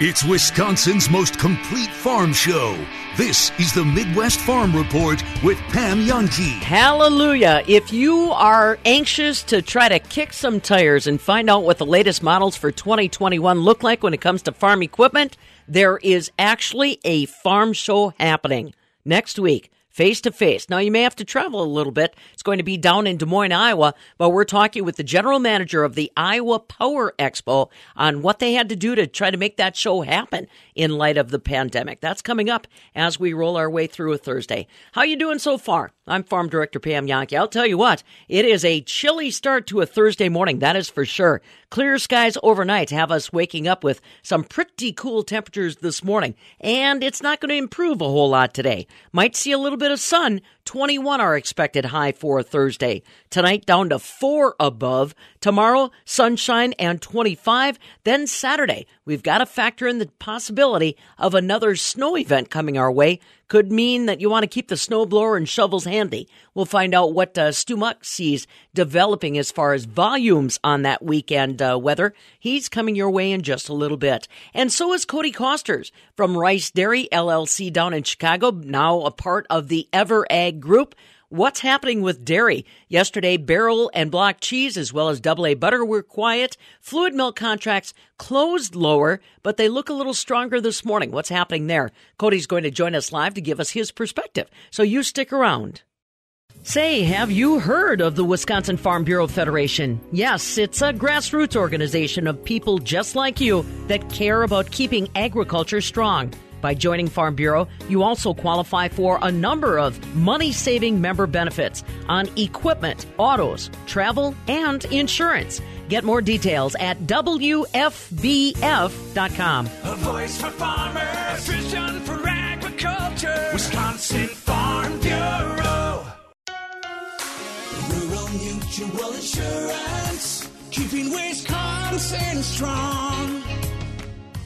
It's Wisconsin's most complete farm show. This is the Midwest Farm Report with Pam Jahnke. Hallelujah. If you are anxious to try to kick some tires and find out what the latest models for 2021 look like when it comes to farm equipment, there is actually a farm show happening next week face to face. Now, you may have to travel a little bit. It's going to be down in Des Moines, Iowa, but we're talking with the general manager of the Iowa Power Expo on what they had to do to try to make that show happen in light of the pandemic. That's coming up as we roll our way through a Thursday. How you doing so far? I'm Farm Director Pam Jahnke. I'll tell you what, it is a chilly start to a Thursday morning, that is for sure. Clear skies overnight have us waking up with some pretty cool temperatures this morning, and it's not going to improve a whole lot today. Might see a little bit of sun. 21 are expected high for Thursday. Tonight down to 4 above. Tomorrow, sunshine and 25. Then Saturday, we've got to factor in the possibility of another snow event coming our way could mean that you want to keep the snowblower and shovels handy. We'll find out what uh, Stu Muck sees developing as far as volumes on that weekend uh, weather. He's coming your way in just a little bit. And so is Cody Costers from Rice Dairy LLC down in Chicago, now a part of the Ever Ag Group. What's happening with dairy? Yesterday, barrel and block cheese as well as double A butter were quiet. Fluid milk contracts closed lower, but they look a little stronger this morning. What's happening there? Cody's going to join us live to give us his perspective. So you stick around. Say, have you heard of the Wisconsin Farm Bureau Federation? Yes, it's a grassroots organization of people just like you that care about keeping agriculture strong. By joining Farm Bureau, you also qualify for a number of money saving member benefits on equipment, autos, travel, and insurance. Get more details at WFBF.com. A voice for farmers, vision for agriculture. Wisconsin Farm Bureau. Rural Mutual Insurance, keeping Wisconsin strong.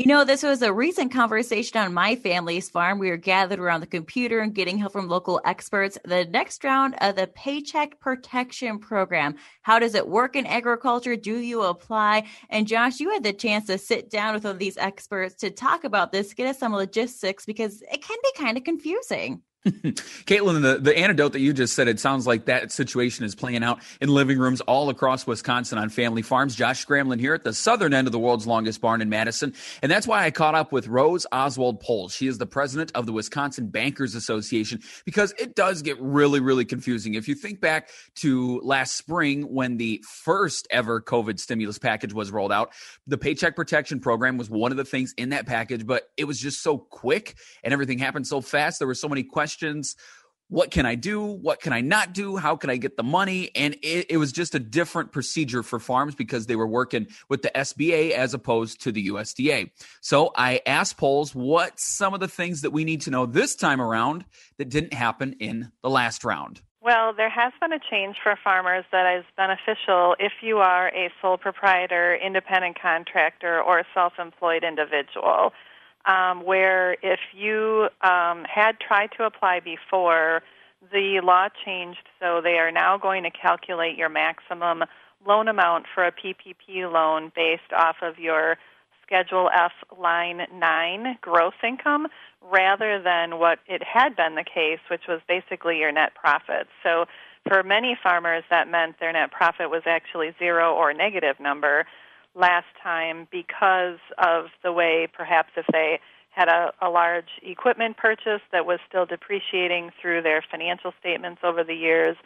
You know, this was a recent conversation on my family's farm. We were gathered around the computer and getting help from local experts. The next round of the Paycheck Protection Program. How does it work in agriculture? Do you apply? And Josh, you had the chance to sit down with one of these experts to talk about this, get us some logistics because it can be kind of confusing. Caitlin, the, the anecdote that you just said, it sounds like that situation is playing out in living rooms all across Wisconsin on family farms. Josh Scramlin here at the southern end of the world's longest barn in Madison. And that's why I caught up with Rose Oswald Poels. She is the president of the Wisconsin Bankers Association because it does get really, really confusing. If you think back to last spring when the first ever COVID stimulus package was rolled out, the Paycheck Protection Program was one of the things in that package, but it was just so quick and everything happened so fast. There were so many questions questions what can I do? What can I not do? How can I get the money? And it, it, was just a different procedure for farms because they were working with the SBA as opposed to the USDA. So I asked Poels what some of the things that we need to know this time around that didn't happen in the last round. Well, there has been a change for farmers that is beneficial if you are a sole proprietor, independent contractor, or a self employed individual um, where if you um, had tried to apply before, the law changed so they are now going to calculate your maximum loan amount for a PPP loan based off of your Schedule F line 9 gross income rather than what it had been the case, which was basically your net profit. So for many farmers, that meant their net profit was actually zero or negative number last time because of the way perhaps if they had a, a large equipment purchase that was still depreciating through their financial statements over the years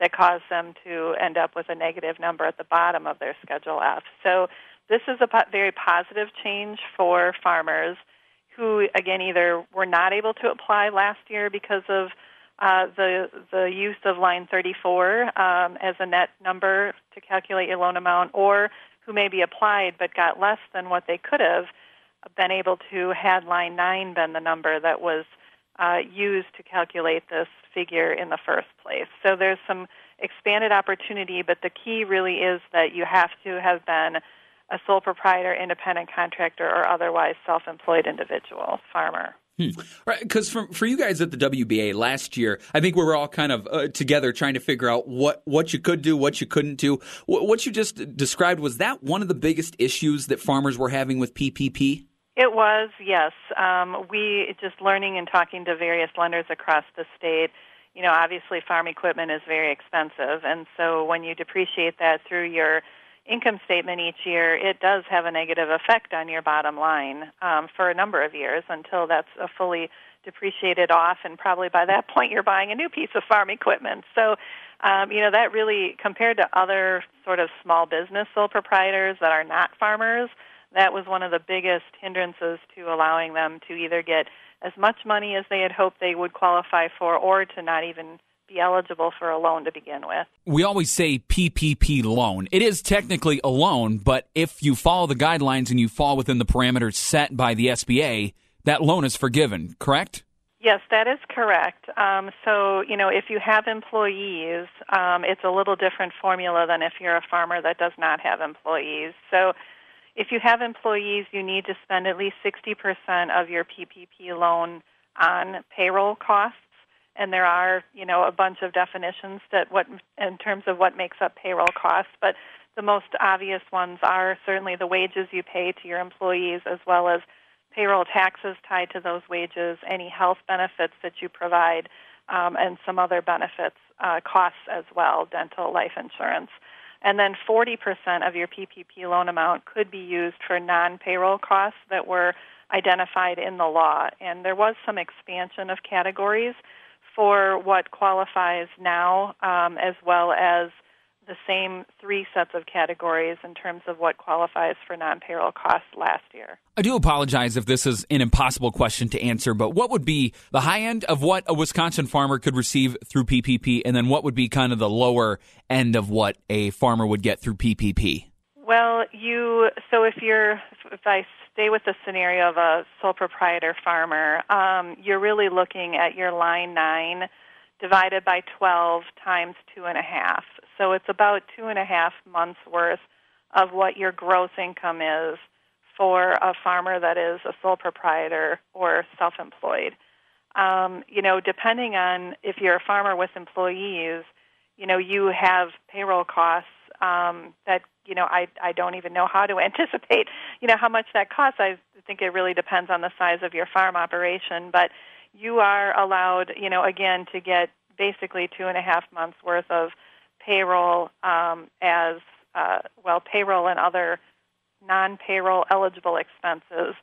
that caused them to end up with a negative number at the bottom of their Schedule F. So this is a po- very positive change for farmers who, again, either were not able to apply last year because of uh, the the use of line 34 um, as a net number to calculate your loan amount, or who maybe applied but got less than what they could have been able to had line 9 been the number that was uh, used to calculate this figure in the first place. So there's some expanded opportunity, but the key really is that you have to have been a sole proprietor, independent contractor, or otherwise self employed individual, farmer. Hmm. Right, because for for you guys at the WBA last year, I think we were all kind of uh, together trying to figure out what what you could do, what you couldn't do. What, what you just described was that one of the biggest issues that farmers were having with PPP. It was yes. Um, we just learning and talking to various lenders across the state. You know, obviously, farm equipment is very expensive, and so when you depreciate that through your income statement each year, it does have a negative effect on your bottom line um, for a number of years until that's a fully depreciated off, and probably by that point you're buying a new piece of farm equipment. So, um, you know, that really, compared to other sort of small business sole proprietors that are not farmers, that was one of the biggest hindrances to allowing them to either get as much money as they had hoped they would qualify for or to not even be eligible for a loan to begin with. We always say PPP loan. It is technically a loan, but if you follow the guidelines and you fall within the parameters set by the SBA, that loan is forgiven, correct? Yes, that is correct. Um, so, you know, if you have employees, um, it's a little different formula than if you're a farmer that does not have employees. So, if you have employees, you need to spend at least 60% of your PPP loan on payroll costs and there are you know a bunch of definitions that what in terms of what makes up payroll costs but the most obvious ones are certainly the wages you pay to your employees as well as payroll taxes tied to those wages any health benefits that you provide um, and some other benefits uh, costs as well dental life insurance. And then 40% of your PPP loan amount could be used for non-payroll costs that were identified in the law. And there was some expansion of categories for what qualifies now, um, as well as the same three sets of categories in terms of what qualifies for non payroll costs last year. I do apologize if this is an impossible question to answer, but what would be the high end of what a Wisconsin farmer could receive through PPP, and then what would be kind of the lower end of what a farmer would get through PPP? Well, you so if you're if I stay with the scenario of a sole proprietor farmer, um, you're really looking at your line nine divided by 12 times two and a half. So it's about two and a half months worth of what your gross income is for a farmer that is a sole proprietor or self employed. Um, you know, depending on if you're a farmer with employees, you know, you have payroll costs um, that you know I I don't even know how to anticipate you know how much that costs. I think it really depends on the size of your farm operation, but you are allowed you know again to get basically two and a half months worth of payroll um, as uh, well payroll and other non-payroll eligible expenses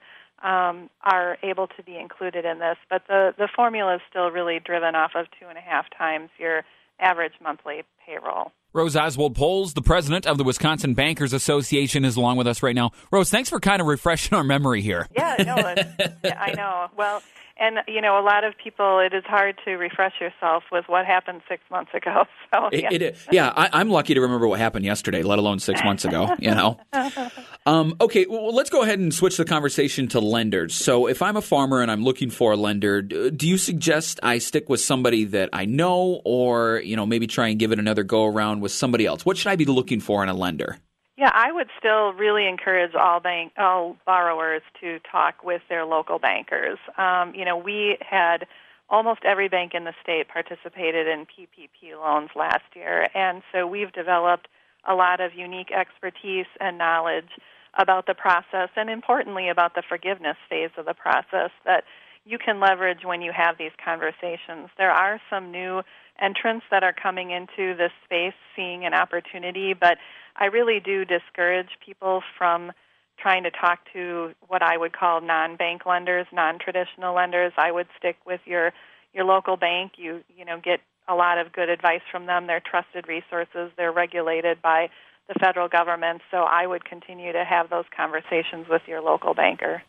um, are able to be included in this. But the the formula is still really driven off of two and a half times your average monthly payroll. Rose Oswald Poels, the president of the Wisconsin Bankers Association, is along with us right now. Rose, thanks for kind of refreshing our memory here. Yeah, no, I know. Well, and you know, a lot of people, it is hard to refresh yourself with what happened six months ago. So yeah, it, it, yeah I, am lucky to remember what happened yesterday, let alone six months ago. You know. Um, okay, well, let's go ahead and switch the conversation to lenders. So, if I'm a farmer and I'm looking for a lender, do you suggest I stick with somebody that I know, or you know, maybe try and give it another go around with somebody else? What should I be looking for in a lender? Yeah, I would still really encourage all bank all borrowers to talk with their local bankers. Um, you know, we had almost every bank in the state participated in PPP loans last year, and so we've developed a lot of unique expertise and knowledge about the process, and importantly about the forgiveness phase of the process that you can leverage when you have these conversations. There are some new entrants that are coming into this space seeing an opportunity, but I really do discourage people from trying to talk to what I would call non-bank lenders, non-traditional lenders. I would stick with your your local bank. You you know get a lot of good advice from them. They're trusted resources. They're regulated by the federal government. So I would continue to have those conversations with your local banker.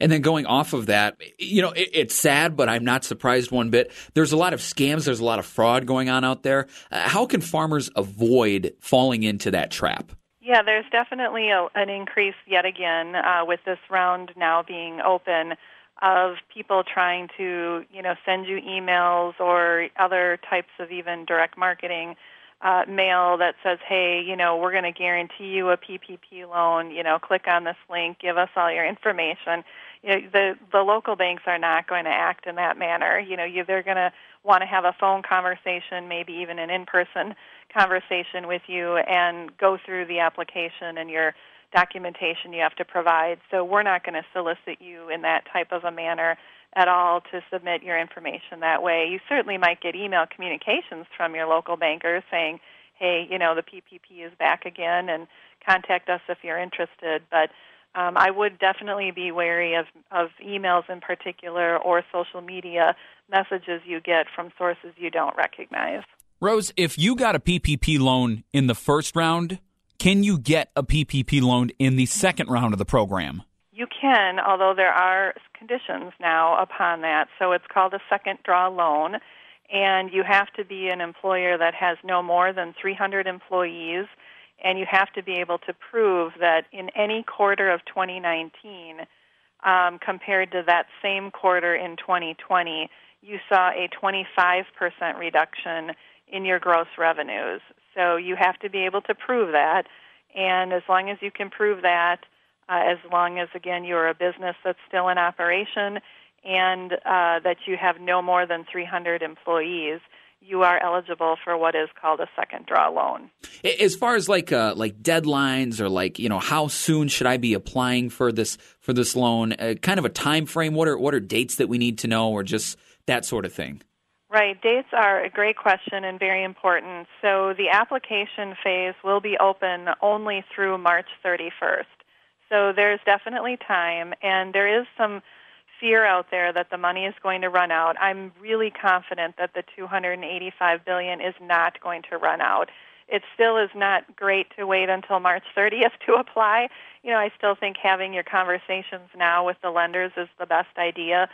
And then going off of that, you know, it, it's sad, but I'm not surprised one bit. There's a lot of scams, there's a lot of fraud going on out there. Uh, how can farmers avoid falling into that trap? Yeah, there's definitely a, an increase yet again uh, with this round now being open of people trying to, you know, send you emails or other types of even direct marketing uh, mail that says, "Hey, you know, we're going to guarantee you a PPP loan. You know, click on this link, give us all your information." You know, the the local banks are not going to act in that manner. You know, you, they're going to want to have a phone conversation, maybe even an in-person conversation with you, and go through the application and your documentation you have to provide. So we're not going to solicit you in that type of a manner at all to submit your information that way. You certainly might get email communications from your local banker saying, hey, you know, the PPP is back again and contact us if you're interested. But um, I would definitely be wary of, of emails in particular or social media messages you get from sources you don't recognize. Rose, if you got a PPP loan in the first round, can you get a PPP loan in the second round of the program? You can, although there are conditions now upon that. So it's called a second draw loan, and you have to be an employer that has no more than 300 employees, and you have to be able to prove that in any quarter of 2019, um, compared to that same quarter in 2020, you saw a 25% reduction in your gross revenues. So you have to be able to prove that. And as long as you can prove that, uh, as long as, again, you're a business that's still in operation and uh, that you have no more than 300 employees, you are eligible for what is called a second draw loan. As far as like uh, like deadlines or like you know how soon should I be applying for this for this loan? Uh, kind of a time frame. What are what are dates that we need to know, or just that sort of thing? Right. Dates are a great question and very important. So the application phase will be open only through March 31st. So there's definitely time, and there is some fear out there that the money is going to run out. I'm really confident that the 285 billion is not going to run out. It still is not great to wait until March 30th to apply. You know, I still think having your conversations now with the lenders is the best idea.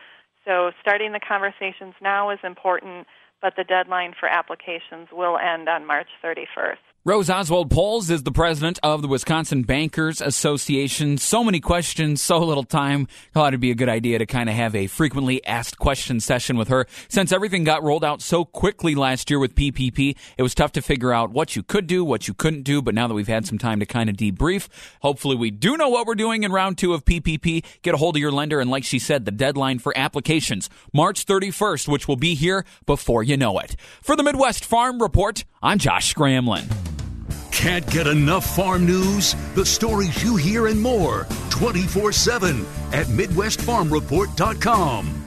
So starting the conversations now is important, but the deadline for applications will end on March 31st. Rose Oswald Poels is the president of the Wisconsin Bankers Association. So many questions, so little time. Thought it'd be a good idea to kind of have a frequently asked question session with her. Since everything got rolled out so quickly last year with PPP, it was tough to figure out what you could do, what you couldn't do. But now that we've had some time to kind of debrief, hopefully we do know what we're doing in round two of PPP. Get a hold of your lender. And like she said, the deadline for applications, March 31st, which will be here before you know it. For the Midwest Farm Report, I'm Josh Scramlin. Can't get enough farm news? The stories you hear and more 24 7 at MidwestFarmReport.com.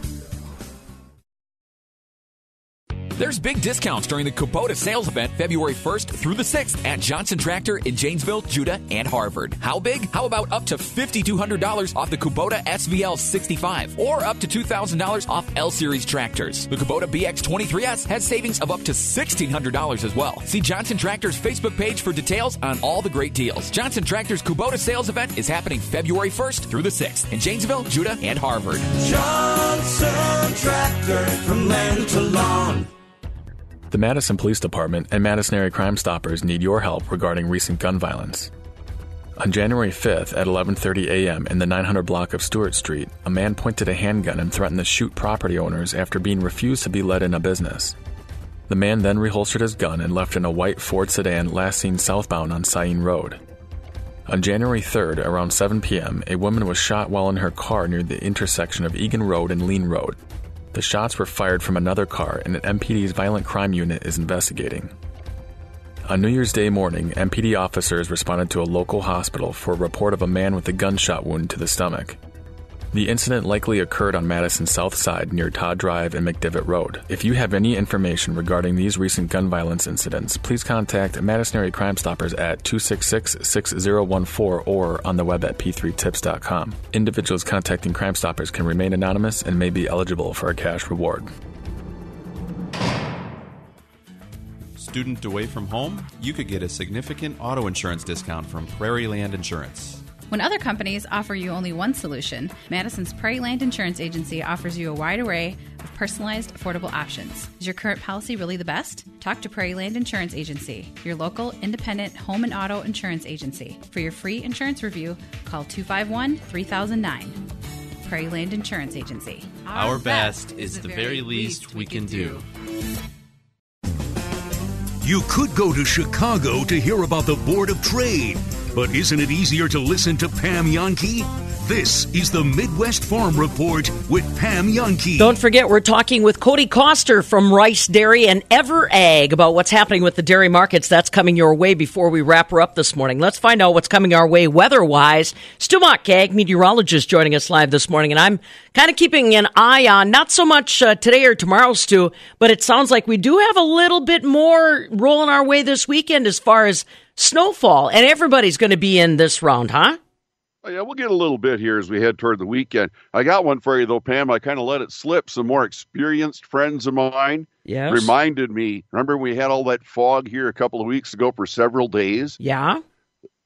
There's big discounts during the Kubota sales event February 1st through the 6th at Johnson Tractor in Janesville, Juda, and Harvard. How big? How about up to $5,200 off the Kubota SVL 65 or up to $2,000 off L Series tractors? The Kubota BX23S has savings of up to $1,600 as well. See Johnson Tractor's Facebook page for details on all the great deals. Johnson Tractor's Kubota sales event is happening February 1st through the 6th in Janesville, Juda, and Harvard. Johnson Tractor from land to lawn. The Madison Police Department and Madison Area Crime Stoppers need your help regarding recent gun violence. On January 5th at 11:30 a.m. in the 900 block of Stewart Street, a man pointed a handgun and threatened to shoot property owners after being refused to be let in a business. The man then reholstered his gun and left in a white Ford sedan last seen southbound on Sain Road. On January 3rd, around 7 p.m., a woman was shot while in her car near the intersection of Egan Road and Lean Road. The shots were fired from another car, and an MPD's violent crime unit is investigating. On New Year's Day morning, MPD officers responded to a local hospital for a report of a man with a gunshot wound to the stomach. The incident likely occurred on Madison's south side near Todd Drive and McDivitt Road. If you have any information regarding these recent gun violence incidents, please contact Madison Area Crime Stoppers at 266 6014 or on the web at p3tips.com. Individuals contacting Crime Stoppers can remain anonymous and may be eligible for a cash reward. student away from home, you could get a significant auto insurance discount from Prairie Land Insurance. When other companies offer you only one solution, Madison's Prairie Land Insurance Agency offers you a wide array of personalized, affordable options. Is your current policy really the best? Talk to Prairie Land Insurance Agency, your local independent home and auto insurance agency. For your free insurance review, call 251 3009. Prairie Land Insurance Agency. Our best is the very least we can do. You could go to Chicago to hear about the Board of Trade, but isn't it easier to listen to Pam Jahnke? This is the Midwest Farm Report with Pam Jahnke. Don't forget, we're talking with Cody Coster from Rice Dairy and Ever Ag about what's happening with the dairy markets. That's coming your way before we wrap her up this morning. Let's find out what's coming our way weather wise. Stu Muck, ag meteorologist, joining us live this morning, and I'm kind of keeping an eye on not so much uh, today or tomorrow, Stu, but it sounds like we do have a little bit more rolling our way this weekend as far as snowfall, and everybody's going to be in this round, huh? Oh, yeah, we'll get a little bit here as we head toward the weekend. I got one for you though, Pam. I kind of let it slip. Some more experienced friends of mine Yes. reminded me. Remember we had all that fog here a couple of weeks ago for several days. Yeah.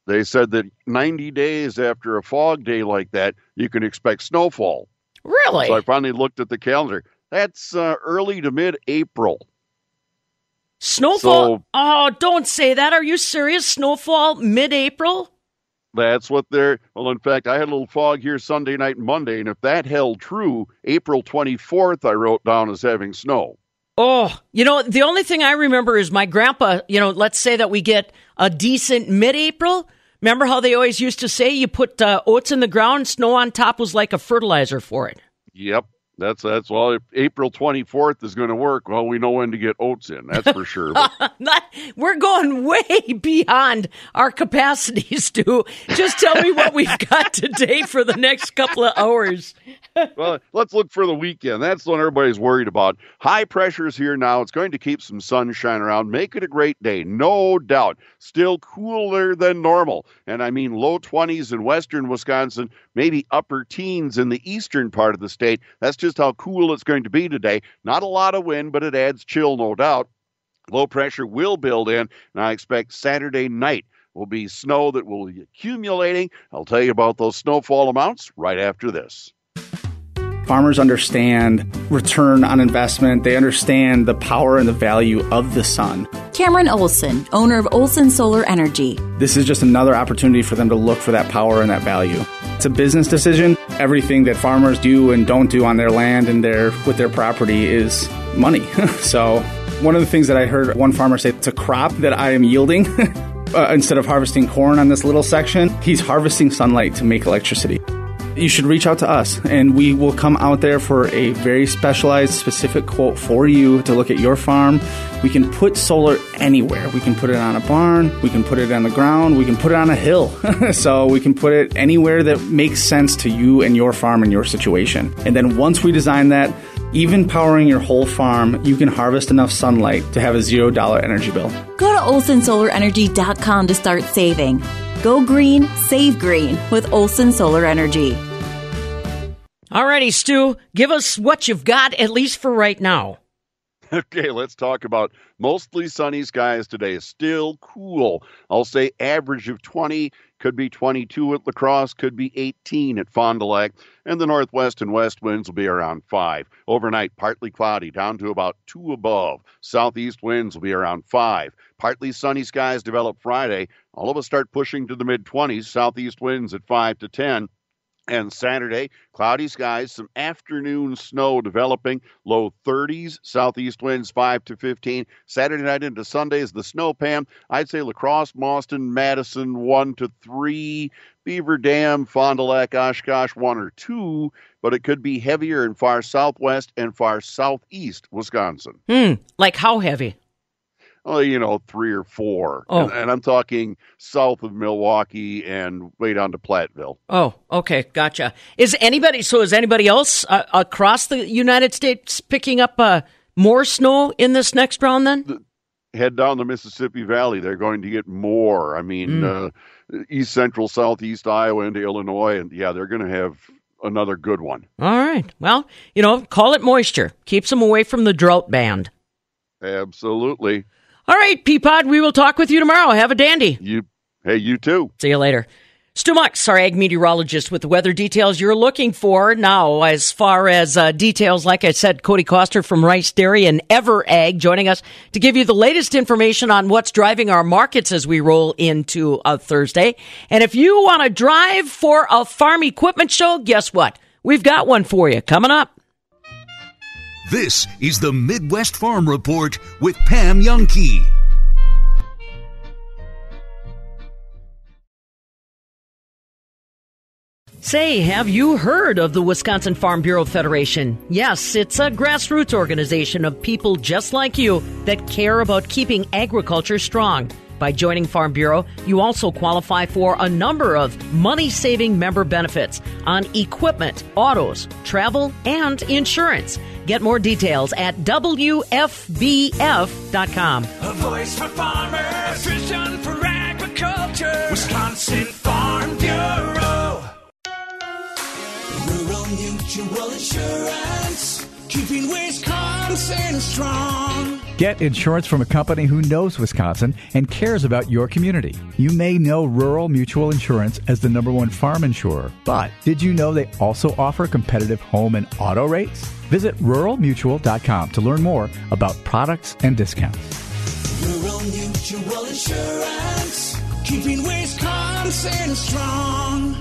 They said that 90 days after a fog day like that, you can expect snowfall. Really? So I finally looked at the calendar. That's uh, early to mid-April. Snowfall? So- oh, don't say that. Are you serious? Snowfall mid April? That's what they're. Well, in fact, I had a little fog here Sunday night and Monday, and if that held true, April 24th I wrote down as having snow. Oh, you know, the only thing I remember is my grandpa, you know, let's say that we get a decent mid April. Remember how they always used to say you put uh, oats in the ground, snow on top was like a fertilizer for it? Yep, that's that's well. April 24th is going to work. Well, we know when to get oats in. That's for sure. Not, we're going way beyond our capacities, Stu. Just tell me what we've got today for the next couple of hours. well, let's look for the weekend. That's what everybody's worried about. High pressures here now. It's going to keep some sunshine around. Make it a great day, no doubt. Still cooler than normal. And I mean low 20s in western Wisconsin, maybe upper teens in the eastern part of the state. That's just how cool it's going to be today. Not a lot of wind, but it adds chill, no doubt. Low pressure will build in, and I expect Saturday night will be snow that will be accumulating. I'll tell you about those snowfall amounts right after this. Farmers understand return on investment. They understand the power and the value of the sun. Cameron Olson, owner of Olson Solar Energy. This is just another opportunity for them to look for that power and that value. It's a business decision. Everything that farmers do and don't do on their land and their with their property is money. so, one of the things that I heard one farmer say, it's a crop that I am yielding. uh, instead of harvesting corn on this little section, he's harvesting sunlight to make electricity. You should reach out to us and we will come out there for a very specialized, specific quote for you to look at your farm. We can put solar anywhere. We can put it on a barn, we can put it on the ground, we can put it on a hill. so we can put it anywhere that makes sense to you and your farm and your situation. And then once we design that, even powering your whole farm, you can harvest enough sunlight to have a $0 energy bill. Go to olsonsolarenergy.com to start saving. Go green, save green with Olson Solar Energy. Alrighty, Stu, give us what you've got, at least for right now. Okay, let's talk about mostly sunny skies today. Still cool. I'll say average of 20, could be 22 at La Crosse, could be 18 at Fond du Lac, and the northwest and west winds will be around 5. Overnight, partly cloudy, down to about 2 above. Southeast winds will be around 5. Partly sunny skies develop Friday. All of us start pushing to the mid 20s. Southeast winds at 5 to 10. And Saturday, cloudy skies, some afternoon snow developing, low 30s, southeast winds 5 to 15. Saturday night into Sunday is the snow, Pam. I'd say La Crosse, Mauston, Madison 1 to 3, Beaver Dam, Fond du Lac, Oshkosh 1 or 2, but it could be heavier in far southwest and far southeast Wisconsin. Hmm, like how heavy? Oh, you know, three or four. Oh. And, and I'm talking south of Milwaukee and way down to Platteville. Oh, okay, gotcha. Is anybody, so is anybody else uh, across the United States picking up uh, more snow in this next round then? head down the Mississippi Valley, they're going to get more. I mean, uh, east central, southeast Iowa into Illinois, and yeah, they're going to have another good one. All right. Well, you know, call it moisture. Keeps them away from the drought band. Absolutely. All right, Peapod, we will talk with you tomorrow. Have a dandy. You, hey, you too. See you later. Stu Muck's, our ag meteorologist with the weather details you're looking for. Now, as far as uh, details, like I said, Cody Coster from Rice Dairy and Ever Ag joining us to give you the latest information on what's driving our markets as we roll into a Thursday. And if you want to drive for a farm equipment show, guess what? We've got one for you coming up. This is the Midwest Farm Report with Pam Jahnke. Say, have you heard of the Wisconsin Farm Bureau Federation? Yes, it's a grassroots organization of people just like you that care about keeping agriculture strong. By joining Farm Bureau, you also qualify for a number of money saving member benefits on equipment, autos, travel, and insurance. Get more details at WFBF.com. A voice for farmers, a vision for agriculture. Wisconsin Farm Bureau. Rural Mutual Insurance, keeping Wisconsin strong. Get insurance from a company who knows Wisconsin and cares about your community. You may know Rural Mutual Insurance as the number one farm insurer, but did you know they also offer competitive home and auto rates? Visit ruralmutual.com to learn more about products and discounts. Rural Mutual Insurance, keeping Wisconsin strong.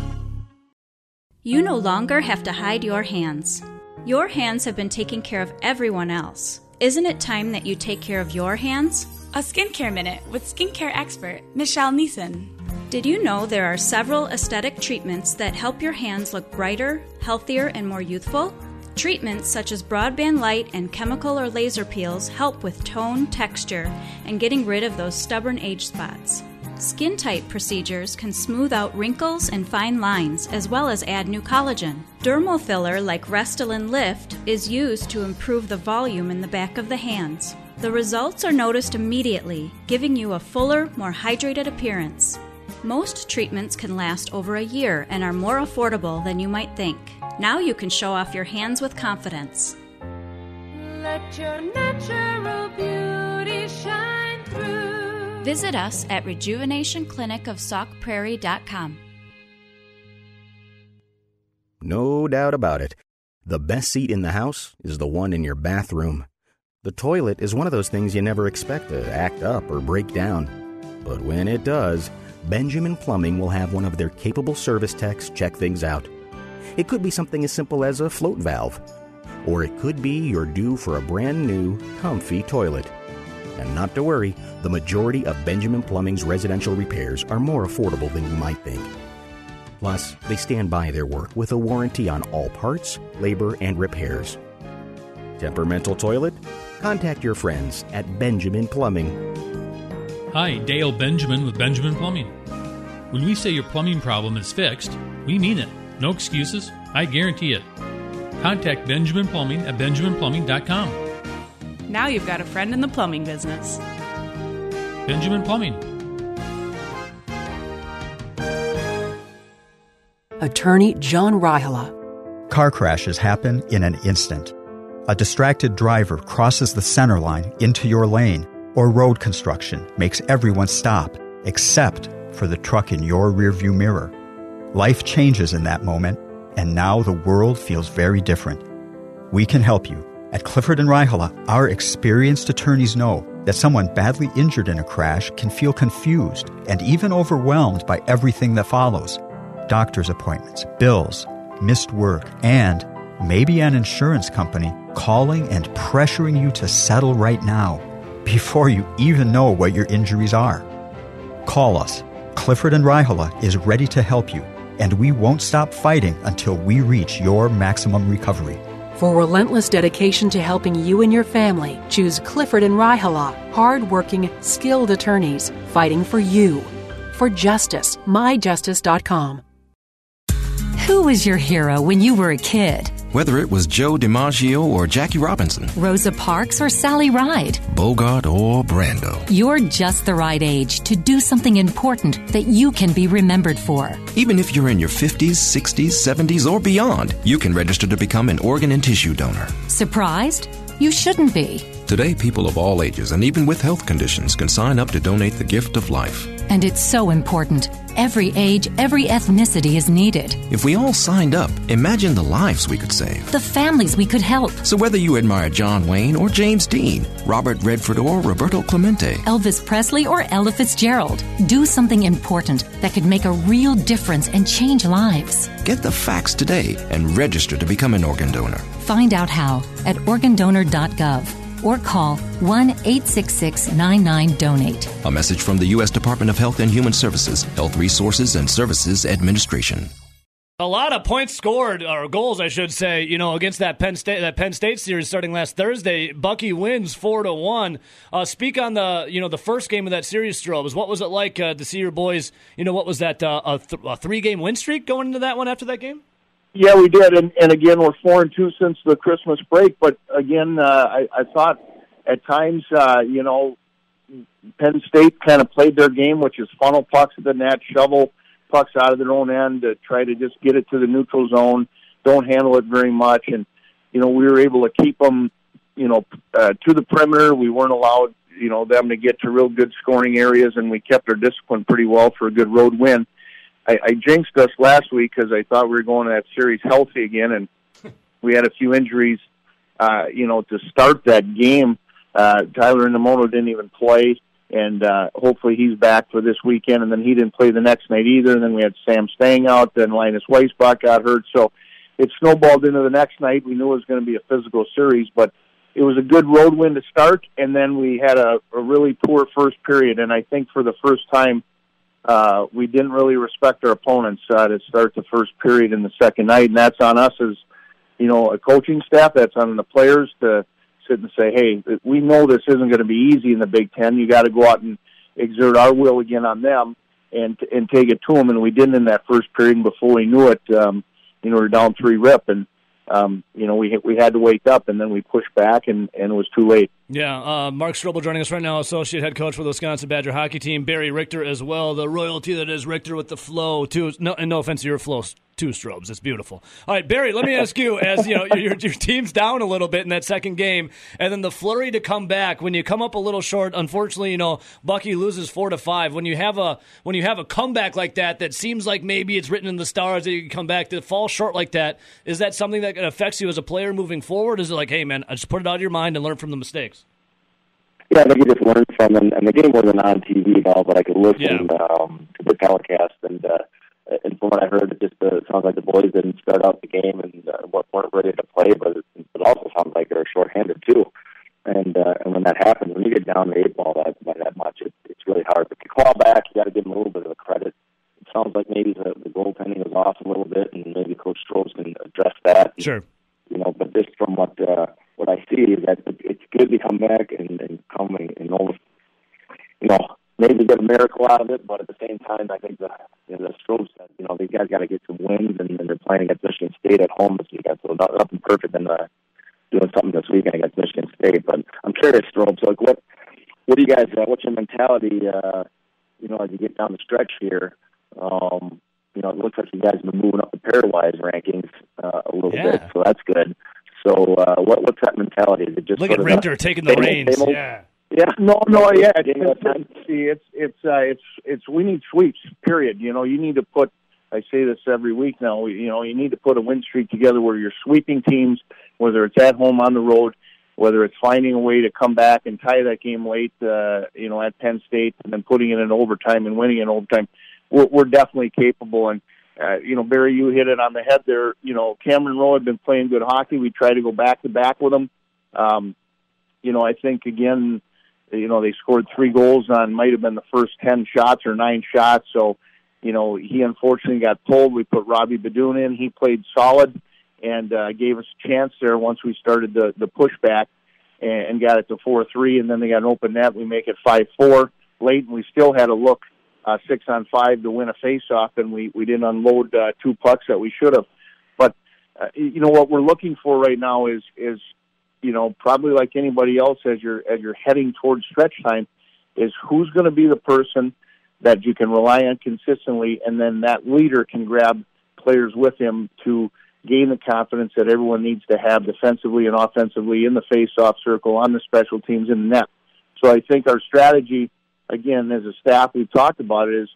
You no longer have to hide your hands. Your hands have been taking care of everyone else. Isn't it time that you take care of your hands? A skincare minute with skincare expert Michelle Neeson. Did you know there are several aesthetic treatments that help your hands look brighter, healthier, and more youthful? Treatments such as broadband light and chemical or laser peels help with tone, texture, and getting rid of those stubborn age spots. Skin tight procedures can smooth out wrinkles and fine lines as well as add new collagen. Dermal filler like Restylane Lift is used to improve the volume in the back of the hands. The results are noticed immediately, giving you a fuller, more hydrated appearance. Most treatments can last over a year and are more affordable than you might think. Now you can show off your hands with confidence. Let your natural beauty shine through. Visit us at rejuvenationclinicofsaukprairie.com. No doubt about it. The best seat in the house is the one in your bathroom. The toilet is one of those things you never expect to act up or break down. But when it does, Benjamin Plumbing will have one of their capable service techs check things out. It could be something as simple as a float valve, or it could be you're due for a brand new, comfy toilet. And not to worry, the majority of Benjamin Plumbing's residential repairs are more affordable than you might think. Plus, they stand by their work with a warranty on all parts, labor, and repairs. Temperamental toilet? Contact your friends at Benjamin Plumbing. Hi, Dale Benjamin with Benjamin Plumbing. When we say your plumbing problem is fixed, we mean it. No excuses. I guarantee it. Contact Benjamin Plumbing at benjaminplumbing.com. Now you've got a friend in the plumbing business. Benjamin Plumbing. Attorney John Raihala. Car crashes happen in an instant. A distracted driver crosses the center line into your lane, or road construction makes everyone stop except for the truck in your rearview mirror. Life changes in that moment, and now the world feels very different. We can help you. At Clifford and Raihala, our experienced attorneys know that someone badly injured in a crash can feel confused and even overwhelmed by everything that follows doctor's appointments, bills, missed work, and maybe an insurance company calling and pressuring you to settle right now before you even know what your injuries are. Call us. Clifford and Raihala is ready to help you, and we won't stop fighting until we reach your maximum recovery. For relentless dedication to helping you and your family, choose Clifford and Raihala, hard-working, skilled attorneys fighting for you. For justice, myjustice.com. Who was your hero when you were a kid? Whether it was Joe DiMaggio or Jackie Robinson, Rosa Parks or Sally Ride? Bogart or Brando. You're just the right age to do something important that you can be remembered for. Even if you're in your 50s, 60s, 70s, or beyond, you can register to become an organ and tissue donor. Surprised? You shouldn't be. Today, people of all ages and even with health conditions can sign up to donate the gift of life. And it's so important. Every age, every ethnicity is needed. If we all signed up, imagine the lives we could save. The families we could help. So whether you admire John Wayne or James Dean, Robert Redford or Roberto Clemente, Elvis Presley or Ella Fitzgerald, do something important that could make a real difference and change lives. get the facts today and register to become an organ donor. Find out how at organdonor.gov or call 1 866 99 Donate. A message from the U.S. Department of Health and Human Services, Health Resources and Services Administration. A lot of points scored, or goals, I should say. You know, against that Penn State that Penn State series starting last Thursday, Bucky wins four to one. Uh, speak on the you know the first game of that series, Strobes. What was it like uh, to see your boys? You know, what was that uh, a, th- a three game win streak going into that one after that game? Yeah, we did, and, and again, we're four and two since the Christmas break. But again, uh, I, I thought at times, uh, you know, Penn State kind of played their game, which is funnel pucks at the net, shovel pucks out of their own end to try to just get it to the neutral zone. Don't handle it very much, and you know, we were able to keep them, you know, uh, to the perimeter. We weren't allowed, you know, them to get to real good scoring areas, and we kept our discipline pretty well for a good road win. I, I jinxed us last week because I thought we were going to that series healthy again, and we had a few injuries. Uh, you know, to start that game, uh, Tyler Inamoto didn't even play, and uh, hopefully he's back for this weekend. And then he didn't play the next night either. And then we had Sam Stange out. Then Linus Weissbach got hurt, so it snowballed into the next night. We knew it was going to be a physical series, but it was a good road win to start. And then we had a, a really poor first period, and I think for the first time uh, we didn't really respect our opponents uh, to start the first period in the second night, and that's on us as you know a coaching staff. That's on the players to sit and say, "Hey, we know this isn't going to be easy in the Big Ten. You got to go out and exert our will again on them and and take it to them." And we didn't in that first period. And before we knew it, um, you know, we we're down three rip, and um, you know, we we had to wake up, and then we pushed back, and and it was too late. Yeah, uh, Mark Strobel joining us right now, associate head coach for the Wisconsin Badger hockey team. Barry Richter as well, the royalty that is Richter with the flow too. No, and no offense to your flow, two strobes. It's beautiful. All right, Barry, let me ask you, as you know, your, your team's down a little bit in that second game, and then the flurry to come back when you come up a little short. Unfortunately, you know, Bucky loses four to five. When you have a when you have a comeback like that, that seems like maybe it's written in the stars that you can come back to fall short like that. Is that something that affects you as a player moving forward? Is it like, hey man, I just put it out of your mind and learn from the mistakes? Yeah, you just learned from, and, and the game wasn't on TV all, but I could listen um, to the telecast, and uh, and from what I heard, it just uh, sounds like the boys didn't start out the game and uh, weren't ready to play, but it, it also sounds like they're shorthanded too. And uh, and when that happens, when you get down the eight ball that by that much, it, it's really hard. But to call back, you got to give them a little bit of the credit. It sounds like maybe the, the goaltending was off a little bit, and maybe Coach Strobes can address that. Sure. You know, but just from what uh, what I see is that it's good to come back and, and come and, and almost, you know, maybe get a miracle out of it. But at the same time, I think the you know, the said, you know, these guys got to get some wins, and, and they're playing against Michigan State at home this weekend, so not, nothing perfect than uh, doing something this weekend against Michigan State. But I'm curious, Strobes, like what what do you guys? Uh, what's your mentality? Uh, you know, as you get down the stretch here. Um, you know, it looks like you guys have been moving up the pairwise rankings uh, a little Yeah. bit, so that's good. So, uh, what what's that mentality? Is it just Look at of Richter the taking the same old- reins. old- Yeah. Yeah. No, no, yeah. It's, it's, it's, see, it's it's uh, it's it's we need sweeps. Period. You know, you need to put. I say this every week now. You know, you need to put a win streak together where you're sweeping teams, whether it's at home on the road, whether it's finding a way to come back and tie that game late. Uh, you know, at Penn State, and then putting it in overtime and winning in overtime. We're, we're definitely capable. And uh, you know, Barry, you hit it on the head there. You know, Cameron Rowe had been playing good hockey. We try to go back to back with him. Um, you know, I think again, you know, they scored three goals on might have been the first ten shots or nine shots. So, you know, he unfortunately got pulled. We put Robbie Beydoun in. He played solid and uh, gave us a chance there once we started the the pushback and, and got it to four three. And then they got an open net. We make it five four late, and we still had a look uh, six on five to win a face-off, and we we didn't unload uh, two pucks that we should have. But uh, you know what we're looking for right now is is you know probably like anybody else as you're as you're heading towards stretch time is who's going to be the person that you can rely on consistently, and then that leader can grab players with him to gain the confidence that everyone needs to have defensively and offensively in the face-off circle, on the special teams, in the net. So I think our strategy, again, as a staff, we've talked about it, is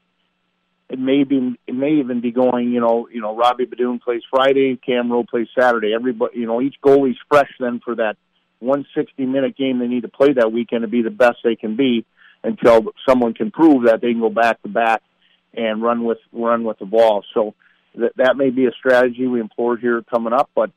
it may be it may even be going, you know, you know, Robbie Beydoun plays Friday, Cam Rowe plays Saturday. Everybody, you know, each goalie's fresh then for that one sixty minute game they need to play that weekend to be the best they can be until someone can prove that they can go back to back and run with run with the ball. So that that may be a strategy we employ here coming up, but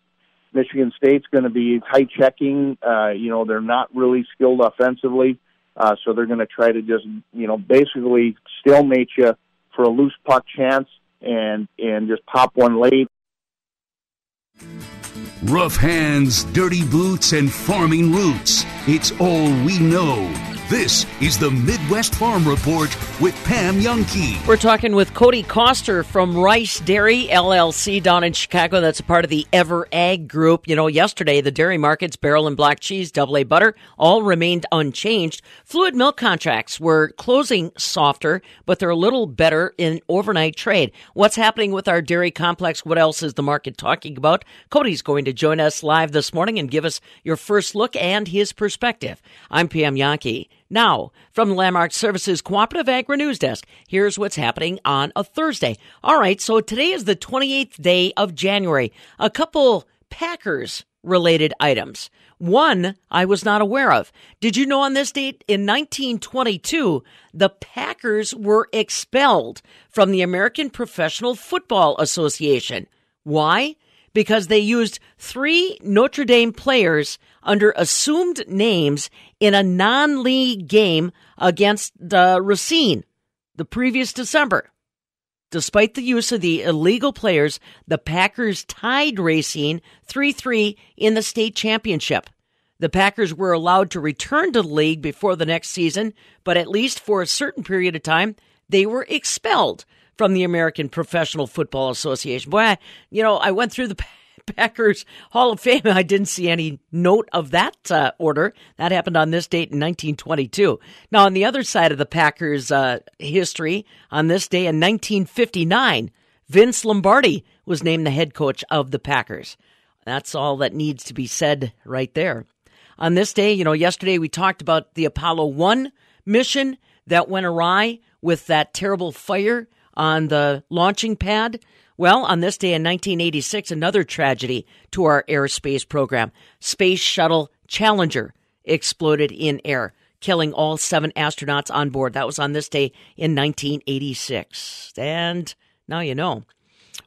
Michigan State's going to be tight checking. Uh, you know, they're not really skilled offensively, uh, so they're going to try to just you know basically stalemate you for a loose puck chance and and just pop one late. Rough hands, dirty boots, and farming roots. It's all we know. This is the Midwest Farm Report with Pam Jahnke. We're talking with Cody Coster from Rice Dairy LLC down in Chicago. That's a part of the Ever Ag Group. You know, yesterday the dairy markets, barrel and block cheese, double A butter, all remained unchanged. Fluid milk contracts were closing softer, but they're a little better in overnight trade. What's happening with our dairy complex? What else is the market talking about? Cody's going to join us live this morning and give us your first look and his perspective. I'm Pam Jahnke. Now, from Landmark Services Cooperative Agri News Desk, here's what's happening on a Thursday. All right, so today is the 28th day of January. A couple Packers related items. One I was not aware of. Did you know on this date in 1922, the Packers were expelled from the American Professional Football Association? Why? Because they used three Notre Dame players under assumed names in a non league game against Racine the previous December. Despite the use of the illegal players, the Packers tied Racine 3 3 in the state championship. The Packers were allowed to return to the league before the next season, but at least for a certain period of time, they were expelled from the American Professional Football Association. Boy, I, you know, I went through the Packers Hall of Fame. And I didn't see any note of that uh, order. That happened on this date in 1922. Now, on the other side of the Packers' uh, history, on this day in 1959, Vince Lombardi was named the head coach of the Packers. That's all that needs to be said right there. On this day, you know, yesterday we talked about the Apollo 1 mission that went awry with that terrible fire on the launching pad. Well, on this day in 1986, another tragedy to our aerospace program. Space Shuttle Challenger exploded in air, killing all seven astronauts on board. That was on this day in 1986. And now you know.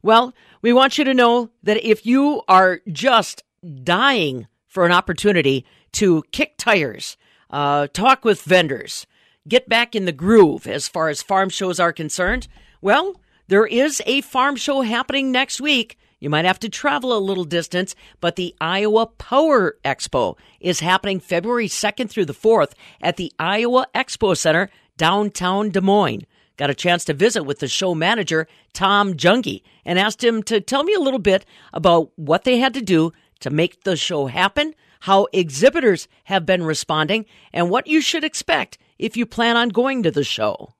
Well, we want you to know that if you are just dying for an opportunity to kick tires, uh, talk with vendors, get back in the groove as far as farm shows are concerned, well, there is a farm show happening next week. You might have to travel a little distance, but the Iowa Power Expo is happening February 2nd through the 4th at the Iowa Expo Center, downtown Des Moines. Got a chance to visit with the show manager, Tom Junge, and asked him to tell me a little bit about what they had to do to make the show happen, how exhibitors have been responding, and what you should expect if you plan on going to the show.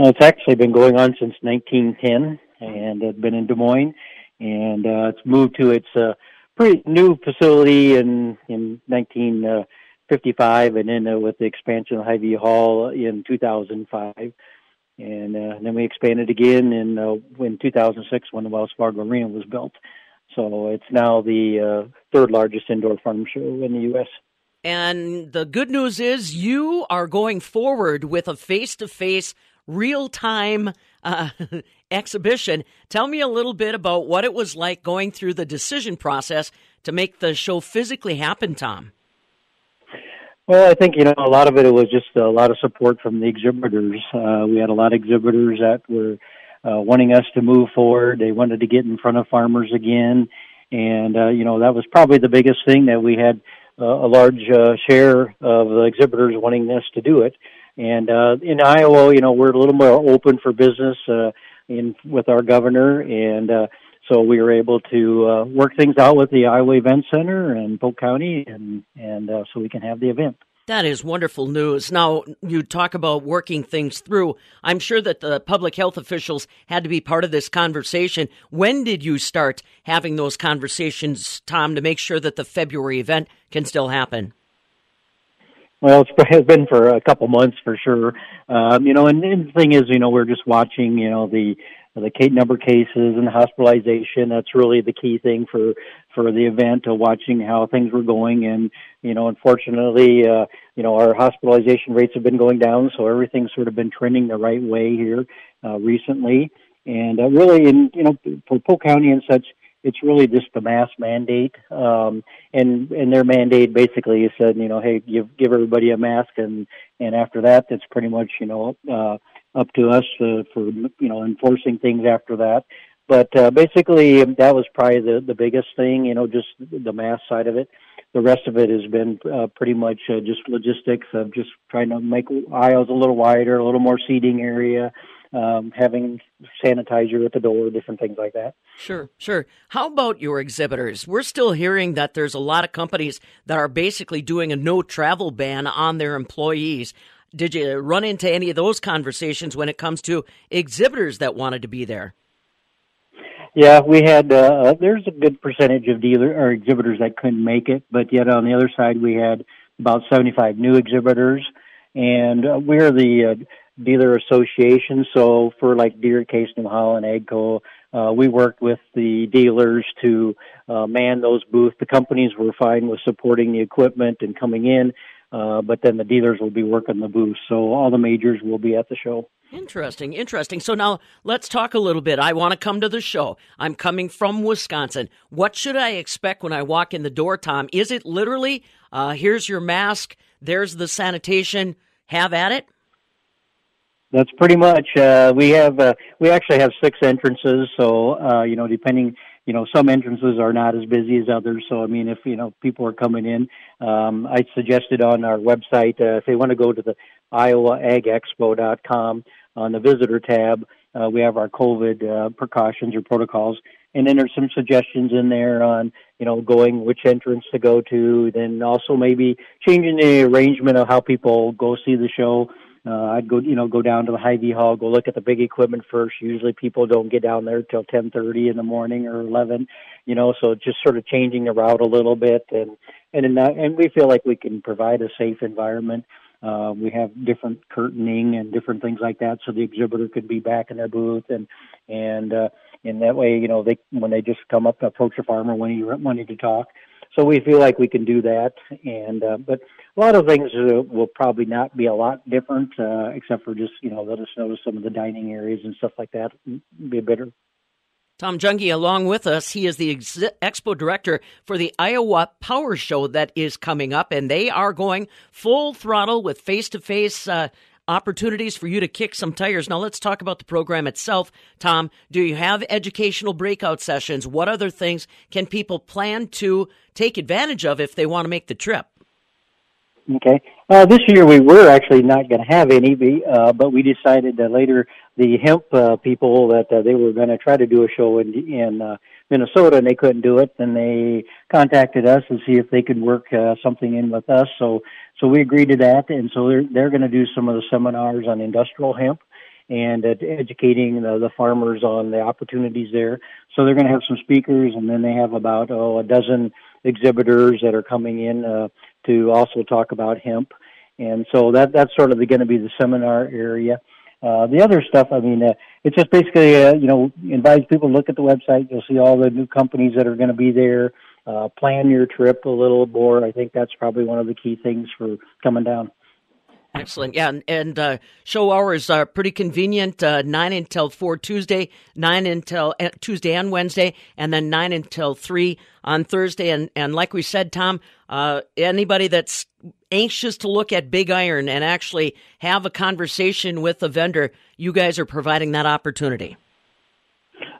Uh, it's actually been going on since 1910, and it's been in Des Moines, and uh, it's moved to its uh, pretty new facility in in 1955, and then uh, with the expansion of Hy-Vee Hall in 2005, and, uh, and then we expanded again in uh, in 2006 when the Wells Fargo Arena was built. So it's now the uh, third largest indoor farm show in the U.S. And the good news is you are going forward with a face to face, real time uh, exhibition. Tell me a little bit about what it was like going through the decision process to make the show physically happen, Tom. Well, I think you know a lot of it. Was just a lot of support from the exhibitors. Uh, we had a lot of exhibitors that were uh, wanting us to move forward. They wanted to get in front of farmers again, and uh, you know that was probably the biggest thing that we had uh, a large uh, share of the exhibitors wanting us to do it. And uh, in Iowa, you know, we're a little more open for business uh, in with our governor, and uh, so we were able to uh, work things out with the Iowa Event Center and Polk County, and and uh, so we can have the event. That is wonderful news. Now, you talk about working things through. I'm sure that the public health officials had to be part of this conversation. When did you start having those conversations, Tom, to make sure that the February event can still happen? Well, it's been for a couple months for sure. Um, you know, and, and the thing is, you know, we're just watching, you know, the the Kate number cases and hospitalization. That's really the key thing for for the event. Uh, watching how things were going, and you know, unfortunately, uh, you know, our hospitalization rates have been going down, so everything's sort of been trending the right way here uh, recently. And uh, really, in you know, for Polk County and such, it's really just the mask mandate. Um, and and their mandate basically is said, you know, hey, give give everybody a mask, and and after that, it's pretty much you know uh, up to us uh, for you know enforcing things after that. But uh, basically, that was probably the the biggest thing, you know, just the mask side of it. The rest of it has been uh, pretty much uh, just logistics of just trying to make aisles a little wider, a little more seating area, um, having sanitizer at the door, different things like that. Sure, sure. How about your exhibitors? We're still hearing that there's a lot of companies that are basically doing a no travel ban on their employees. Did you run into any of those conversations when it comes to exhibitors that wanted to be there? Yeah, we had. Uh, there's a good percentage of dealer or exhibitors that couldn't make it, but yet on the other side, we had about 75 new exhibitors, and uh, we're the uh, dealer association. So for like Deere Case, New Holland, AGCO, uh, we worked with the dealers to uh, man those booths. The companies were fine with supporting the equipment and coming in, uh, but then the dealers will be working the booth. So all the majors will be at the show. Interesting, interesting. So now let's talk a little bit. I want to come to the show. I'm coming from Wisconsin. What should I expect when I walk in the door, Tom? Is it literally, uh, here's your mask, there's the sanitation, have at it? That's pretty much. Uh, we have uh, we actually have six entrances, so uh, you know, depending, you know, some entrances are not as busy as others. So I mean, if you know people are coming in, um, I suggested on our website uh, if they want to go to the IowaAgExpo.com on the visitor tab, uh, we have our COVID uh, precautions or protocols, and then there's some suggestions in there on you know going which entrance to go to, then also maybe changing the arrangement of how people go see the show uh, I'd go, you know, go down to the Hy-Vee hall, go look at the big equipment first. Usually people don't get down there till 10:30 in the morning or 11, you know, so just sort of changing the route a little bit and and in that, and we feel like we can provide a safe environment. Uh, we have different curtaining and different things like that, so the exhibitor could be back in their booth and and uh, in that way, you know, they when they just come up to approach a farmer when he wanting to talk. So we feel like we can do that, and uh, but a lot of things will probably not be a lot different, uh, except for just you know let us notice some of the dining areas and stuff like that be a better. Tom Junge, along with us, he is the ex- expo director for the Iowa Power Show that is coming up, and they are going full throttle with face to face opportunities for you to kick some tires. Now, let's talk about the program itself. Tom, do you have educational breakout sessions? What other things can people plan to take advantage of if they want to make the trip? Okay. Uh, this year we were actually not going to have any, uh, but we decided that later the hemp uh, people that uh, they were going to try to do a show in in uh, Minnesota and they couldn't do it. Then they contacted us and see if they could work uh, something in with us. So so we agreed to that, and so they're they're going to do some of the seminars on industrial hemp and uh, educating the, the farmers on the opportunities there. So they're going to have some speakers, and then they have about oh a dozen exhibitors that are coming in uh, to also talk about hemp. And so that that's sort of going to be the seminar area. Uh, the other stuff, I mean, uh, it's just basically, uh, you know, invites people to look at the website. You'll see all the new companies that are going to be there. Uh, plan your trip a little more. I think that's probably one of the key things for coming down. Excellent. Yeah, and, and uh, show hours are pretty convenient. Uh, nine until four Tuesday, nine until uh, Tuesday and Wednesday, and then nine until three on Thursday. And and like we said, Tom, uh, anybody that's anxious to look at Big Iron and actually have a conversation with a vendor, you guys are providing that opportunity.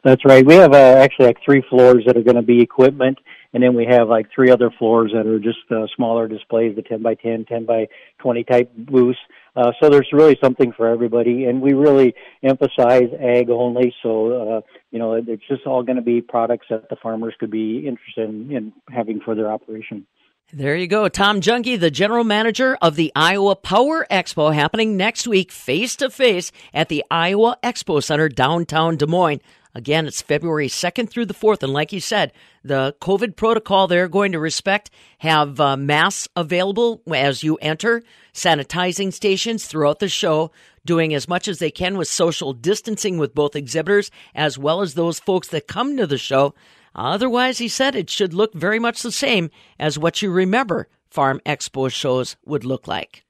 That's right. We have uh, actually like three floors that are going to be equipment, and then we have like three other floors that are just uh, smaller displays, the 10 by 10, 10 by 20 type booths. Uh, so there's really something for everybody, and we really emphasize ag only. So uh, you know, it's just all going to be products that the farmers could be interested in, in having for their operation. There you go. Tom Junge, the general manager of the Iowa Power Expo, happening next week face to face at the Iowa Expo Center downtown Des Moines. Again, it's February 2nd through the 4th. And like you said, the COVID protocol they're going to respect, have uh, masks available as you enter, sanitizing stations throughout the show, doing as much as they can with social distancing with both exhibitors as well as those folks that come to the show. Otherwise, he said it should look very much the same as what you remember Farm Expo shows would look like.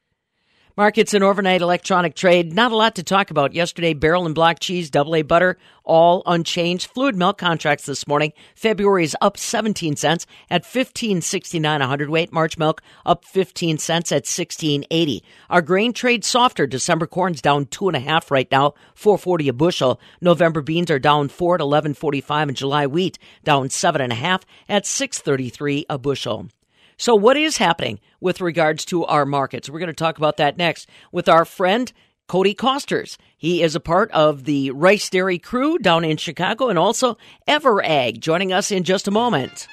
Markets and overnight electronic trade, not a lot to talk about. Yesterday, barrel and block cheese, double A butter, all unchanged. Fluid milk contracts this morning. February is up 17 cents at 15.69 a hundredweight. March milk up 15 cents at 16.80. Our grain trade softer. December corn's down two and a half right now, 440 a bushel. November beans are down four at 11.45 and July wheat down seven and a half at 6.33 a bushel. So, what is happening with regards to our markets? We're going to talk about that next with our friend Cody Costers. He is a part of the Rice Dairy crew down in Chicago and also EverAg, joining us in just a moment.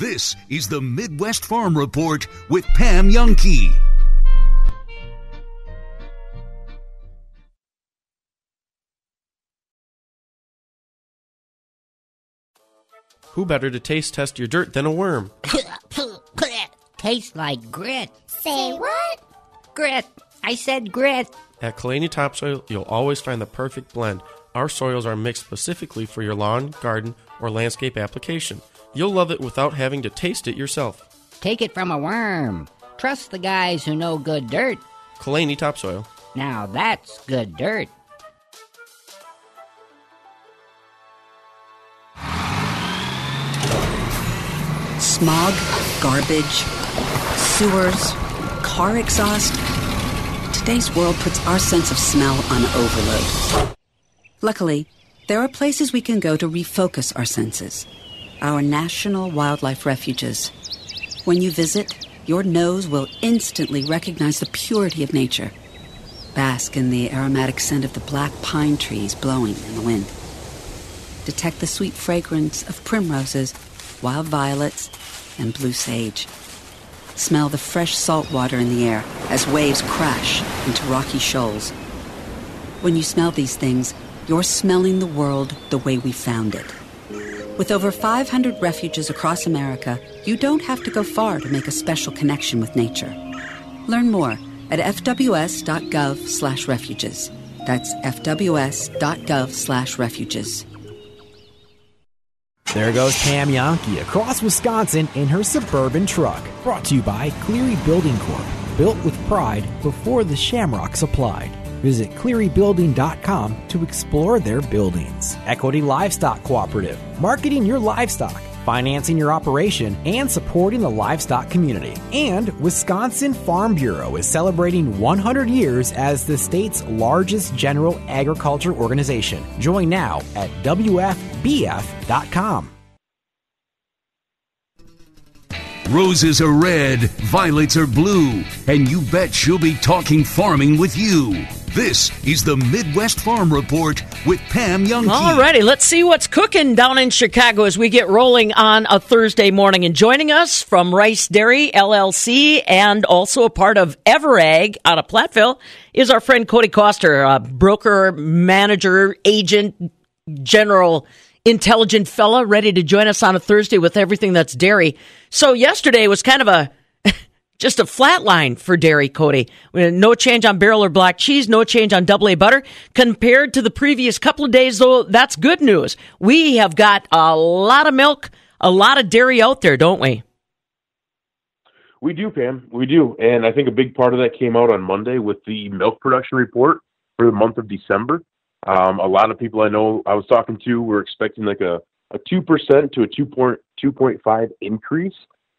This is the Midwest Farm Report with Pam Jahnke. Who better to taste test your dirt than a worm? Tastes like grit. Say what? Grit. I said grit. At Kalani Topsoil, you'll always find the perfect blend. Our soils are mixed specifically for your lawn, garden, or landscape application. You'll love it without having to taste it yourself. Take it from a worm. Trust the guys who know good dirt. Kalani Topsoil. Now that's good dirt. Smog, garbage, sewers, car exhaust. Today's world puts our sense of smell on overload. Luckily, there are places we can go to refocus our senses. Our national wildlife refuges. When you visit, your nose will instantly recognize the purity of nature. Bask in the aromatic scent of the black pine trees blowing in the wind. Detect the sweet fragrance of primroses, wild violets, and blue sage. Smell the fresh salt water in the air as waves crash into rocky shoals. When you smell these things, you're smelling the world the way we found it. With over 500 refuges across America, you don't have to go far to make a special connection with nature. Learn more at fws.gov/refuges. That's fws.gov/refuges. There goes Pam Jahnke across Wisconsin in her suburban truck. Brought to you by Cleary Building Corp. Built with pride before the shamrocks applied. Visit clearybuilding.com to explore their buildings. Equity Livestock Cooperative. Marketing your livestock, financing your operation, and supporting the livestock community. And Wisconsin Farm Bureau is celebrating 100 years as the state's largest general agriculture organization. Join now at WFBF.com. Roses are red, violets are blue, and you bet she'll be talking farming with you. This is the Midwest Farm Report with Pam Young. All righty, let's see what's cooking down in Chicago as we get rolling on a Thursday morning. And joining us from Rice Dairy LLC and also a part of EverAg out of Platteville is our friend Cody Coster, a broker, manager, agent, general intelligent fella ready to join us on a Thursday with everything that's dairy. So yesterday was kind of a just a flat line for dairy, Cody. No change on barrel or block cheese, no change on double A butter. Compared to the previous couple of days, though, that's good news. We have got a lot of milk, a lot of dairy out there, don't we? We do, Pam. We do. And I think a big part of that came out on Monday with the milk production report for the month of December. Um, a lot of people I know I was talking to were expecting like a, a 2% to a 2.2.5 increase,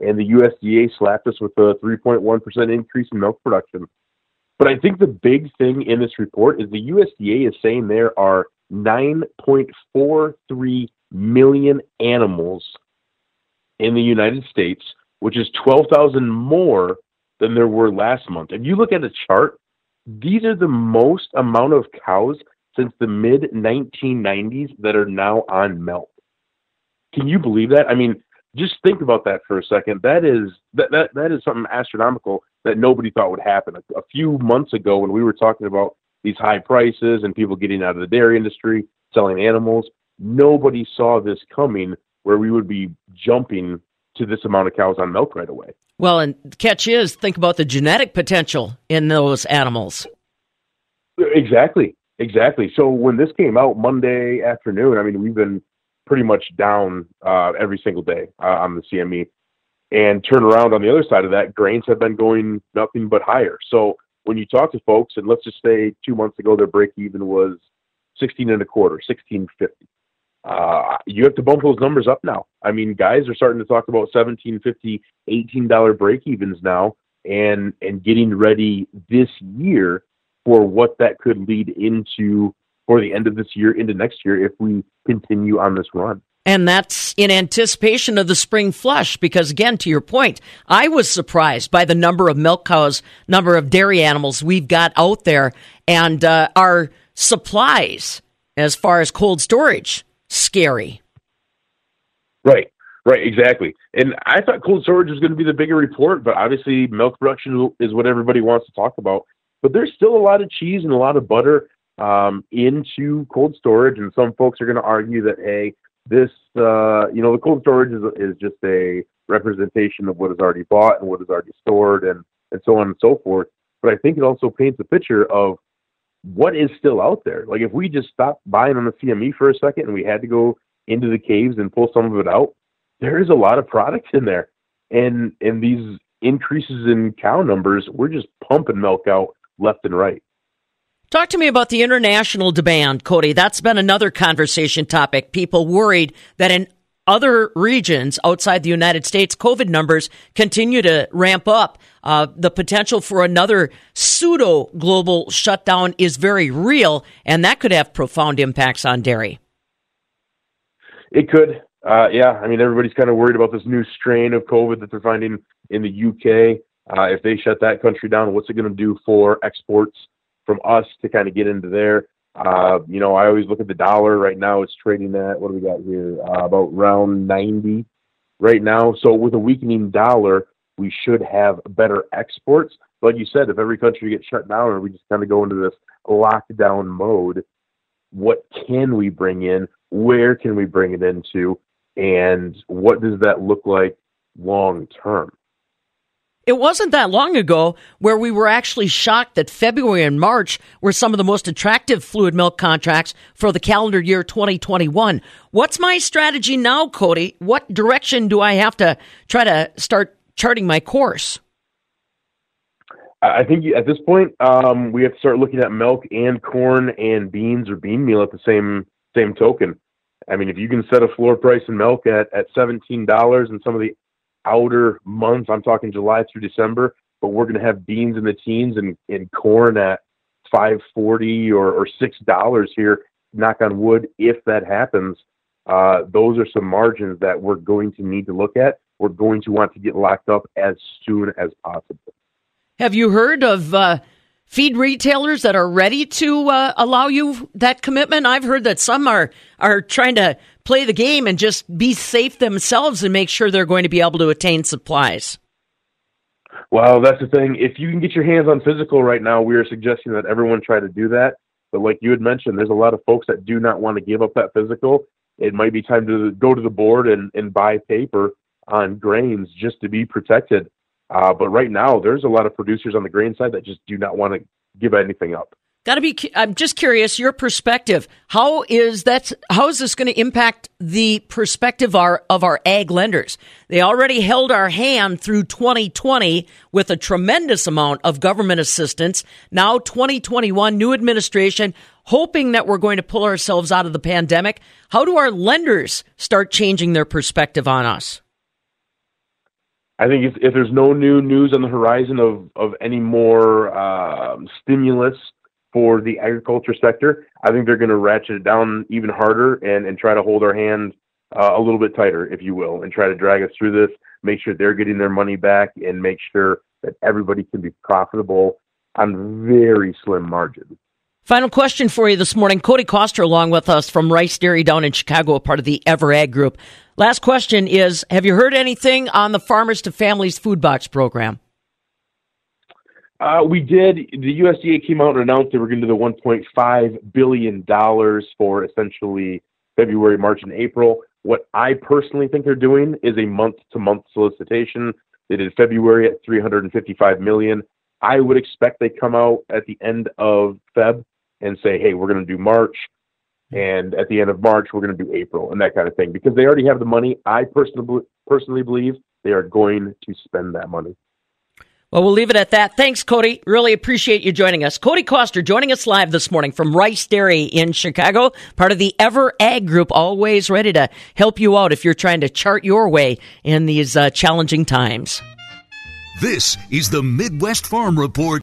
and the USDA slapped us with a 3.1% increase in milk production. But I think the big thing in this report is the USDA is saying there are 9.43 million animals in the United States, which is 12,000 more than there were last month. If you look at the chart, these are the most amount of cows since the mid 1990s that are now on milk. Can you believe that? I mean, just think about that for a second. That is that that, that is something astronomical that nobody thought would happen. A, a few months ago, when we were talking about these high prices and people getting out of the dairy industry, selling animals, nobody saw this coming. Where we would be jumping to this amount of cows on milk right away. Well, and the catch is think about the genetic potential in those animals. Exactly, exactly. So when this came out Monday afternoon, I mean, we've been pretty much down uh, every single day uh, on the CME. And turn around on the other side of that, grains have been going nothing but higher. So when you talk to folks, and let's just say two months ago their break even was 16 and a quarter, 1650. Uh, you have to bump those numbers up now. I mean, guys are starting to talk about 1750, 18 dollar break evens now, and and getting ready this year for what that could lead into for the end of this year into next year if we continue on this run. And that's in anticipation of the spring flush, because again, to your point, I was surprised by the number of milk cows, number of dairy animals we've got out there, and uh, our supplies as far as cold storage, scary. Right, right, exactly. And I thought cold storage was going to be the bigger report, but obviously milk production is what everybody wants to talk about. But there's still a lot of cheese and a lot of butter um, into cold storage, and some folks are going to argue that hey, this uh, you know the cold storage is is just a representation of what is already bought and what is already stored, and and so on and so forth. But I think it also paints a picture of what is still out there. Like if we just stopped buying on the CME for a second and we had to go into the caves and pull some of it out, there is a lot of products in there, and and these increases in cow numbers, we're just pumping milk out left and right. Talk to me about the international demand, Cody. That's been another conversation topic. People worried that in other regions outside the United States, COVID numbers continue to ramp up. Uh, the potential for another pseudo global shutdown is very real, and that could have profound impacts on dairy. It could. Uh, yeah, I mean, everybody's kind of worried about this new strain of COVID that they're finding in the UK. Uh, if they shut that country down, what's it going to do for exports from us to kind of get into there. Uh, you know, I always look at the dollar right now. It's trading at what do we got here? Uh, about round 90 right now. So with a weakening dollar, we should have better exports. Like you said, if every country gets shut down or we just kind of go into this lockdown mode, what can we bring in? Where can we bring it into? And what does that look like long term? It wasn't that long ago where we were actually shocked that February and March were some of the most attractive fluid milk contracts for the calendar year 2021. What's my strategy now, Cody? What direction do I have to try to start charting my course? I think at this point um, we have to start looking at milk and corn and beans or bean meal at the same same token. I mean, if you can set a floor price in milk at at seventeen dollars and some of the outer months. I'm talking July through December, but we're going to have beans in the teens and, and corn at 540 or, or six dollars here. Knock on wood, if that happens, uh, those are some margins that we're going to need to look at. We're going to want to get locked up as soon as possible. Have you heard of uh, feed retailers that are ready to uh, allow you that commitment? I've heard that some are are trying to play the game and just be safe themselves and make sure they're going to be able to attain supplies. Well, that's the thing. If you can get your hands on physical right now, we are suggesting that everyone try to do that. But like you had mentioned, there's a lot of folks that do not want to give up that physical. It might be time to go to the board and, and buy paper on grains just to be protected. Uh, but right now, there's a lot of producers on the grain side that just do not want to give anything up. Got to be. I'm just curious your perspective. How is that? How is this going to impact the perspective our, of our ag lenders? They already held our hand through 2020 with a tremendous amount of government assistance. Now 2021, new administration, hoping that we're going to pull ourselves out of the pandemic. How do our lenders start changing their perspective on us? I think if, if there's no new news on the horizon of of any more um, stimulus for the agriculture sector. I think they're going to ratchet it down even harder and, and try to hold our hand uh, a little bit tighter, if you will, and try to drag us through this, make sure they're getting their money back, and make sure that everybody can be profitable on very slim margins. Final question for you this morning. Cody Coster along with us from Rice Dairy down in Chicago, a part of the Everag Group. Last question is Have you heard anything on the Farmers to Families Food Box program? Uh, we did. The USDA came out and announced they were going to do the 1.5 billion dollars for essentially February, March, and April. What I personally think they're doing is a month-to-month solicitation. They did February at 355 million. I would expect they come out at the end of Feb and say, "Hey, we're going to do March," and at the end of March we're going to do April and that kind of thing because they already have the money. I personally personally believe they are going to spend that money. Well, we'll leave it at that. Thanks, Cody. Really appreciate you joining us. Cody Coster joining us live this morning from Rice Dairy in Chicago, part of the Ever Ag Group, always ready to help you out if you're trying to chart your way in these uh, challenging times. This is the Midwest Farm Report